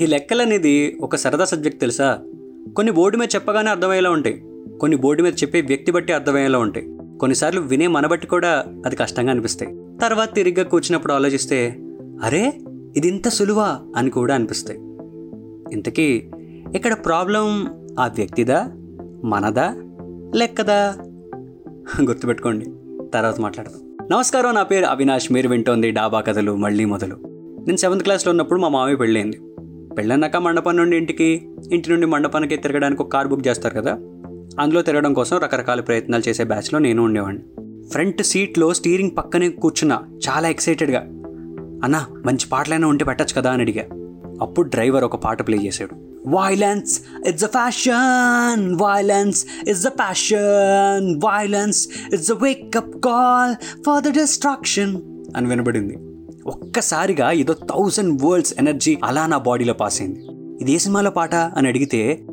ఈ లెక్కలనేది ఒక సరదా సబ్జెక్ట్ తెలుసా? కొన్ని బోర్డు మీద చెప్పగానే అర్థమయ్యేలా ఉంటాయి. కొన్ని బోర్డు మీద చెప్పే వ్యక్తి బట్టి అర్థమయ్యేలా ఉంటాయి. కొన్నిసార్లు వినే మన బట్టి కూడా అది కష్టంగా అనిపిస్తాయి. తర్వాత తిరిగ్గా కూర్చున్నప్పుడు ఆలోచిస్తే అరే ఇది ఇంత సులువా అని కూడా అనిపిస్తాయి. ఇంతకీ ఇక్కడ ప్రాబ్లం ఆ వ్యక్తిదా? మనదా? లెక్కదా? గుర్తుపెట్టుకోండి. తర్వాత మాట్లాడదాం. నమస్కారం నా పేరు అవినాష్. మీరు వింటోంది డాబా కథలు మళ్ళీ మొదలు. నేను సెవెంత్ క్లాస్లో ఉన్నప్పుడు మా మామయ్య పెళ్ళైంది. పెళ్ళన్నాక మండపం నుండి ఇంటికి ఇంటి నుండి మండపానికి తిరగడానికి ఒక కార్ బుక్ చేస్తారు కదా? అందులో తిరగడం కోసం రకరకాల ప్రయత్నాలు చేసే బ్యాచ్లో నేను ఉండేవాడిని. ఫ్రంట్ సీట్లో స్టీరింగ్ పక్కనే కూర్చున్నా చాలా ఎక్సైటెడ్గా. అన్నా మంచి పాటలైనా ఉంటే పెట్టచ్చు కదా? అని అడిగా. అప్పుడు డ్రైవర్ ఒక పాట ప్లే చేశాడు. Violence it's a fashion violence is a passion violence it's a wake up call for the distraction అని వినబడింది. ఒక్కసారిగా ఏదో థౌజండ్ వరల్డ్స్ ఎనర్జీ అలా నా బాడీలో పాస్ అయింది. ఇది ఏ సినిమాలో పాట అని అడిగితే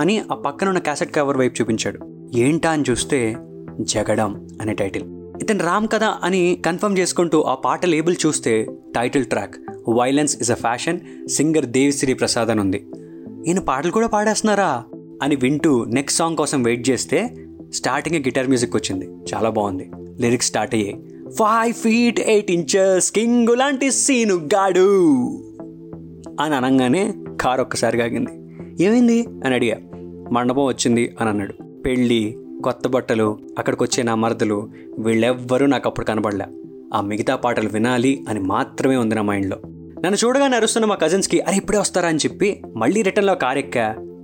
అని ఆ పక్కన ఉన్న క్యాసెట్ కవర్ వైపు చూపించాడు. ఏంటా అని చూస్తే జగడం అనే టైటిల్ ఇతను రామ్ కదా అని కన్ఫర్మ్ చేసుకుంటూ ఆ పాట లేబుల్ చూస్తే title track violence is a fashion singer Devi Sri Prasad అని ఉంది. ఈయన పాటలు కూడా పాడేస్తున్నారా? అని వింటూ నెక్స్ట్ సాంగ్ కోసం వెయిట్ చేస్తే స్టార్టింగ్ గిటార్ మ్యూజిక్ వచ్చింది. చాలా బాగుంది. లిరిక్స్ స్టార్ట్ అయ్యాయి. Five feet eight inches king లాంటి సీను గాడు. అని అనగానే కారు ఒక్కసారి ఆగింది. ఏమైంది? అని అడిగా. మండపం వచ్చింది అని అన్నాడు. పెళ్ళి కొత్త బట్టలు అక్కడికి వచ్చే నా మరదలు వీళ్ళెవ్వరూ నాకు అప్పుడు కనబడలే. ఆ మిగతా పాటలు వినాలి అని మాత్రమే ఉంది నా మైండ్లో. నన్ను చూడగానే అరుస్తున్న మా కజిన్స్కి అరే ఇప్పుడే వస్తారా? అని చెప్పి మళ్ళీ రిటర్న్లో కార్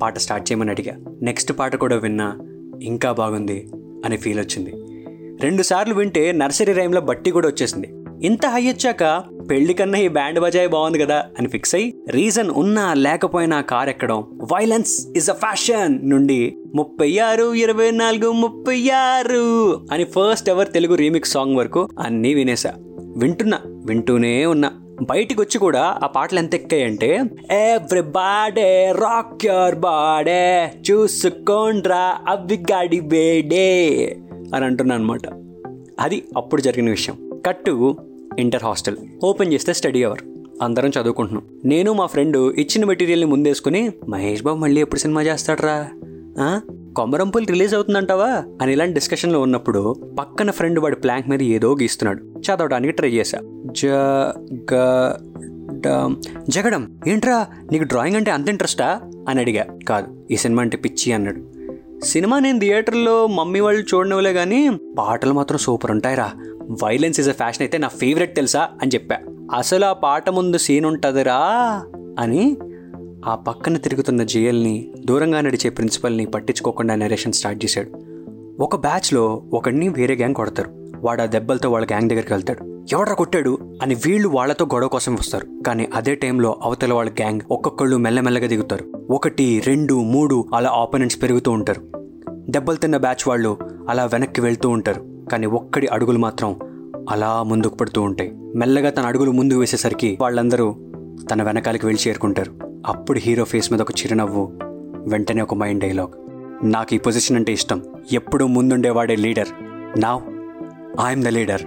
పాట స్టార్ట్ చేయమని అడిగా. నెక్స్ట్ పాట కూడా విన్నా ఇంకా బాగుంది అని ఫీల్ వచ్చింది. రెండు సార్లు వింటే నర్సరీ రైమ్లో బట్టి కూడా వచ్చేసింది. ఇంత హై వచ్చాక పెళ్ళి కన్నా ఈ బ్యాండ్ బజాయ్ బాగుంది కదా అని ఫిక్స్ అయ్యి రీజన్ ఉన్నా లేకపోయినా కార్ ఎక్కడం. వైలెన్స్ ఇస్ అ ఫ్యాషన్ నుండి ముప్పై ఆరు ఇరవై నాలుగు ముప్పై ఆరు అని first ever Telugu remix song వరకు అన్నీ వినేసా. వింటున్నా వింటూనే ఉన్నా. బయటికి వచ్చి కూడా ఆ పాటలు ఎంత ఎక్కాయంటే everybody rock your body చూసుకోండ్రా అవి గాడి వేడే అని అంటున్నా అనమాట అది అప్పుడు జరిగిన విషయం. కట్టు ఇంటర్ హాస్టల్. ఓపెన్ చేస్తే స్టడీ అవర్. అందరం చదువుకుంటున్నాం. నేను మా ఫ్రెండ్ ఇచ్చిన మెటీరియల్ని ముందేసుకుని మహేష్ బాబు మళ్ళీ ఎప్పుడు సినిమా చేస్తాడరా? ఆ? కొమరంపుల్ రిలీజ్ అవుతుందంటావా? అని ఇలాంటి డిస్కషన్లో ఉన్నప్పుడు పక్కన ఫ్రెండ్ వాడి ప్లాంక్ మీద ఏదో గీస్తున్నాడు. చదవడానికి ట్రై చేశా. జ గ జగడం ఏంట్రా నీకు డ్రాయింగ్ అంటే అంత ఇంట్రెస్టా? అని అడిగా. కాదు ఈ సినిమా అంటే పిచ్చి అన్నాడు. సినిమా నేను థియేటర్లో మమ్మీ వాళ్ళు చూడనివ్వలే కానీ పాటలు మాత్రం సూపర్ ఉంటాయిరా. వైలెన్స్ ఇస్ అ ఫ్యాషన్ అయితే నా ఫేవరెట్ తెలుసా అని చెప్పా. అసలు ఆ పాట ముందు సీన్ ఉంటుందిరా అని ఆ పక్కన తిరుగుతున్న జేఎల్ని దూరంగా నడిచే ప్రిన్సిపల్ని పట్టించుకోకుండా నరేషన్ స్టార్ట్ చేశాడు. ఒక బ్యాచ్లో ఒకడిని వేరే గ్యాంగ్ కొడతారు. వాడు ఆ దెబ్బలతో వాళ్ళ గ్యాంగ్ దగ్గరికి వెళ్తాడు. ఎవడ్రా కొట్టాడు? అని వీళ్ళు వాళ్ళతో గొడవ కోసం వస్తారు. కానీ అదే టైంలో అవతల వాళ్ళ గ్యాంగ్ ఒక్కొక్కళ్ళు మెల్లమెల్లగా దిగుతారు. ఒకటి రెండు మూడు అలా ఆపోనెంట్స్ పెరుగుతూ ఉంటారు. దెబ్బలు తిన్న బ్యాచ్ వాళ్ళు అలా వెనక్కి వెళ్తూ ఉంటారు. కానీ ఒక్కడి అడుగులు మాత్రం అలా ముందుకు పడుతూ ఉంటాయి. మెల్లగా తన అడుగులు ముందుకు వేసేసరికి వాళ్ళందరూ తన వెనకాలకి వెళ్ళి చేరుకుంటారు. అప్పుడు హీరో ఫేస్ మీద ఒక చిరునవ్వు వెంటనే ఒక మైండ్ డైలాగ్. నాకు ఈ పొజిషన్ అంటే ఇష్టం. ఎప్పుడూ ముందుండేవాడే లీడర్. నా ఐఎమ్ ద లీడర్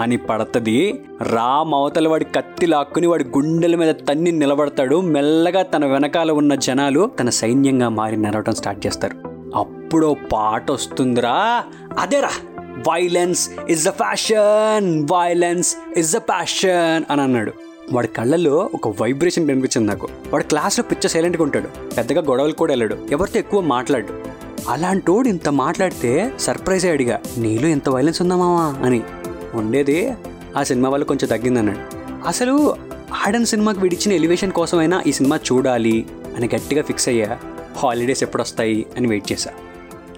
అని పడతది. రామ్ అవతల వాడి కత్తి లాక్కుని వాడి గుండెల మీద తన్ని నిలబడతాడు. మెల్లగా తన వెనకాల ఉన్న జనాలు తన సైన్యంగా మారి నడవటం స్టార్ట్ చేస్తారు. అప్పుడు పాట వస్తుందిరా. అదేరా violence is a fashion violence is a passion అని అన్నాడు. వాడి కళ్ళల్లో ఒక వైబ్రేషన్ కనిపించింది నాకు. వాడు క్లాస్లో పిచ్చ సైలెంట్గా ఉంటాడు. పెద్దగా గొడవలు కూడా వెళ్ళాడు. ఎవరితో ఎక్కువ మాట్లాడు. అలాంటోడు ఇంత మాట్లాడితే సర్ప్రైజ్ అడిగా నీలో ఇంత వైలెన్స్ ఉందా మావా? అని. ఉండేది ఆ సినిమా వల్ల కొంచెం తగ్గిందన్నాడు. అసలు ఆడన్ సినిమాకి విడిచిన ఎలివేషన్ కోసమైనా ఈ సినిమా చూడాలి? అని గట్టిగా ఫిక్స్ అయ్యా. హాలిడేస్ ఎప్పుడు వస్తాయి అని వెయిట్ చేశా.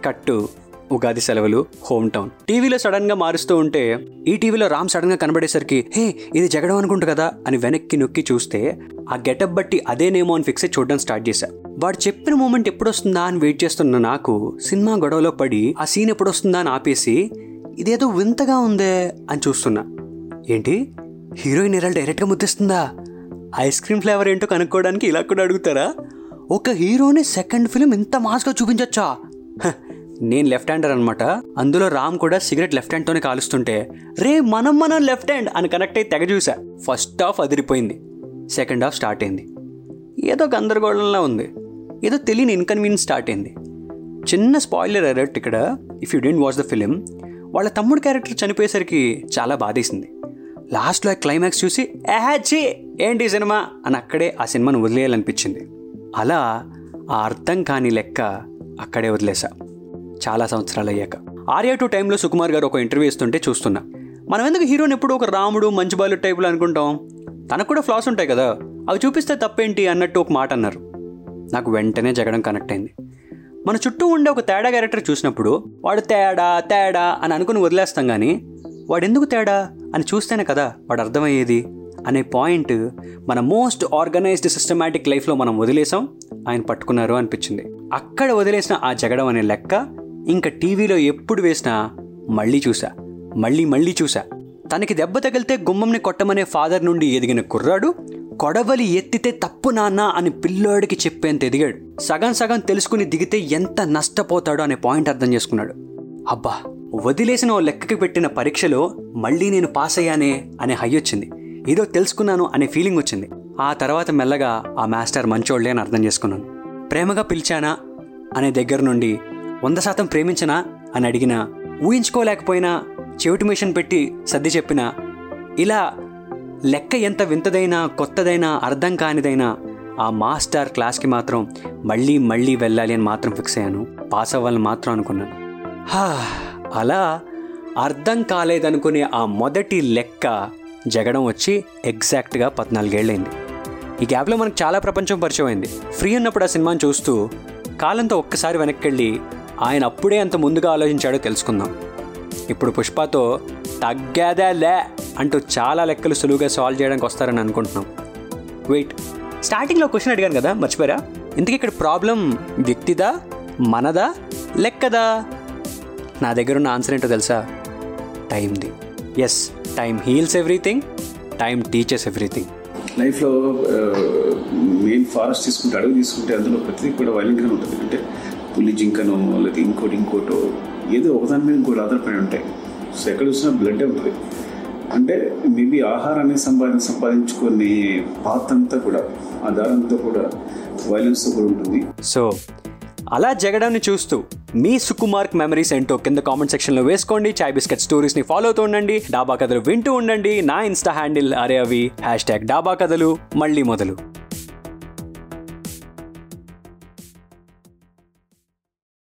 కట్టు ఉగాది సెలవులు హోమ్ టౌన్. టీవీలో సడన్గా మారుస్తూ ఉంటే ఈ టీవీలో రామ్ సడన్గా కనబడేసరికి హే ఇది జగడం అనుకుంటు కదా? అని వెనక్కి నొక్కి చూస్తే ఆ గెటప్ బట్టి అదేనేమో అని ఫిక్స్ అయి చూడడం స్టార్ట్ చేశా. వాడు చెప్పిన మూమెంట్ ఎప్పుడొస్తుందా అని వెయిట్ చేస్తున్న నాకు సినిమా గొడవలో పడి ఆ సీన్ ఎప్పుడొస్తుందా అని ఆపేసి ఇదేదో వింతగా ఉందే అని చూస్తున్నా. ఏంటి? హీరోయిన్ ఎలా డైరెక్ట్గా ముద్దిస్తుందా ఐస్ క్రీమ్ ఫ్లేవర్ ఏంటో కనుక్కోవడానికి ఇలా కూడా అడుగుతారా? ఒక హీరోని సెకండ్ ఫిలిం ఇంత మాస్గా చూపించొచ్చా? నేను లెఫ్ట్ హ్యాండర్ అనమాట అందులో రామ్ కూడా సిగరెట్ లెఫ్ట్ హ్యాండ్తోనే కాలుస్తుంటే రే మనం మనం లెఫ్ట్ హ్యాండ్ అని కనెక్ట్ అయి తెగ చూసా. ఫస్ట్ హాఫ్ అదిరిపోయింది. సెకండ్ హాఫ్ స్టార్ట్ అయింది. ఏదో గందరగోళంలా ఉంది. ఏదో తెలియని ఇన్కన్వీనియన్స్ స్టార్ట్ అయింది. చిన్న స్పాయిలర్ అలర్ట్ ఇక్కడ if you don't watch the film వాళ్ళ తమ్ముడు క్యారెక్టర్ చనిపోయేసరికి చాలా బాధేసింది. లాస్ట్లో ఆ క్లైమాక్స్ చూసి ఛీ ఏంటి ఈ సినిమా? అని అక్కడే ఆ సినిమాను వదిలేయాలనిపించింది. అలా ఆ అర్థం కాని లెక్క అక్కడే వదిలేసా చాలా సంవత్సరాలు అయ్యాక. ఆర్యా టూ టైంలో సుకుమార్ గారు ఒక ఇంటర్వ్యూ ఇస్తుంటే చూస్తున్నా. మనం ఎందుకు హీరోని ఎప్పుడు ఒక రాముడు మంచి బాలు టైపులో అనుకుంటాం? తనకు కూడా ఫ్లాస్ ఉంటాయి కదా. అవి చూపిస్తే తప్పేంటి? అన్నట్టు ఒక మాట అన్నారు. నాకు వెంటనే జగడం కనెక్ట్ అయింది. మన చుట్టూ ఉండే ఒక తేడా క్యారెక్టర్ చూసినప్పుడు వాడు తేడా తేడా అని అనుకుని వదిలేస్తాం కానీ వాడెందుకు తేడా అని చూస్తేనే కదా వాడు అర్థమయ్యేది అనే పాయింట్ మన మోస్ట్ ఆర్గనైజ్డ్ సిస్టమాటిక్ లైఫ్లో మనం వదిలేసాం ఆయన పట్టుకున్నారు అనిపించింది. అక్కడ వదిలేసిన ఆ జగడం అనే లెక్క ఇంకా టీవీలో ఎప్పుడు వేసినా మళ్ళీ చూసా మళ్ళీ మళ్ళీ చూసా. తనకి దెబ్బ తగిలితే గుమ్మంని కొట్టమనే ఫాదర్ నుండి ఎదిగిన కుర్రాడు కొడవలి ఎత్తితే తప్పు నాన్న అని పిల్లోడికి చెప్పేంత ఎదిగాడు. సగం సగం తెలుసుకుని దిగితే ఎంత నష్టపోతాడో అనే పాయింట్ అర్థం చేసుకున్నాడు. అబ్బా వదిలేసిన ఓ లెక్కకి పెట్టిన పరీక్షలో మళ్ళీ నేను పాస్ అయ్యానే అనే హై వచ్చింది. ఏదో తెలుసుకున్నాను అనే ఫీలింగ్ వచ్చింది. ఆ తర్వాత మెల్లగా ఆ మాస్టర్ మంచోళ్ళే అని అర్థం చేసుకున్నాను. ప్రేమగా పిలిచానా అనే దగ్గర నుండి వంద శాతం ప్రేమించనా అని అడిగినా ఊహించుకోలేకపోయినా చెవిటి మిషన్ పెట్టి సర్ది చెప్పినా ఇలా లెక్క ఎంత వింతదైనా కొత్తదైనా అర్థం కానిదైనా ఆ మాస్టర్ క్లాస్కి మాత్రం మళ్ళీ మళ్ళీ వెళ్ళాలి అని మాత్రం ఫిక్స్ అయ్యాను. పాస్ అవ్వాలని మాత్రం అనుకున్నాను. హా అలా అర్థం కాలేదనుకునే ఆ మొదటి లెక్క జగడం వచ్చి ఎగ్జాక్ట్గా పద్నాలుగేళ్ళైంది ఈ గ్యాప్లో మనకు చాలా ప్రపంచం పరిచయం అయింది. ఫ్రీ ఉన్నప్పుడు ఆ సినిమాని చూస్తూ కాలంతో ఒక్కసారి వెనక్కి వెళ్ళి ఆయన అప్పుడే అంత ముందుగా ఆలోచించాడో తెలుసుకుందాం. ఇప్పుడు పుష్పతో తగ్గేదే లే అంటూ చాలా లెక్కలు సులువుగా సాల్వ్ చేయడానికి వస్తారని అనుకుంటున్నాం. వెయిట్ స్టార్టింగ్లో క్వశ్చన్ అడిగాను కదా మర్చిపోయారా? ఇంతకీ ఇక్కడ ప్రాబ్లం వ్యక్తిదా మనదా లెక్కదా? నా దగ్గర ఉన్న ఆన్సర్ ఏంటో తెలుసా? టైంది is time heals everything time teaches everything లైఫ్లో మెయిన్ ఫారెస్ట్ తీసుకుంటే అడవి తీసుకుంటే అందులో ప్రతిదీ కూడా వైలెంట్గానే ఉంటుంది. అంటే పులి జింకనో లేకపోతే ఇంకోటి ఇంకోటో ఏదో ఒకదాని మీద ఇంకోటి ఆధారపడి ఉంటాయి. సో ఎక్కడ చూసినా బ్లడ్ ఉంటుంది. అంటే మేబీ ఆహారాన్ని సంపాది సంపాదించుకునే పాత్ర అంతా కూడా ఆ దారంతో కూడా వైలెన్స్ కూడా ఉంటుంది. సో అలా జగడాన్ని చూస్తూ మీ సుకుమార్క్ మెమరీస్ ఏంటో కింద కామెంట్ సెక్షన్లో వేసుకోండి. చాయ్ బిస్కెట్ స్టోరీస్ని ఫాలో అవుతూ ఉండండి. డాబా కథలు వింటూ ఉండండి. నా ఇన్స్టా హ్యాండిల్ అరే అవి హ్యాష్ ట్యాగ్ డాబా కథలు. మళ్ళీ మొదలు.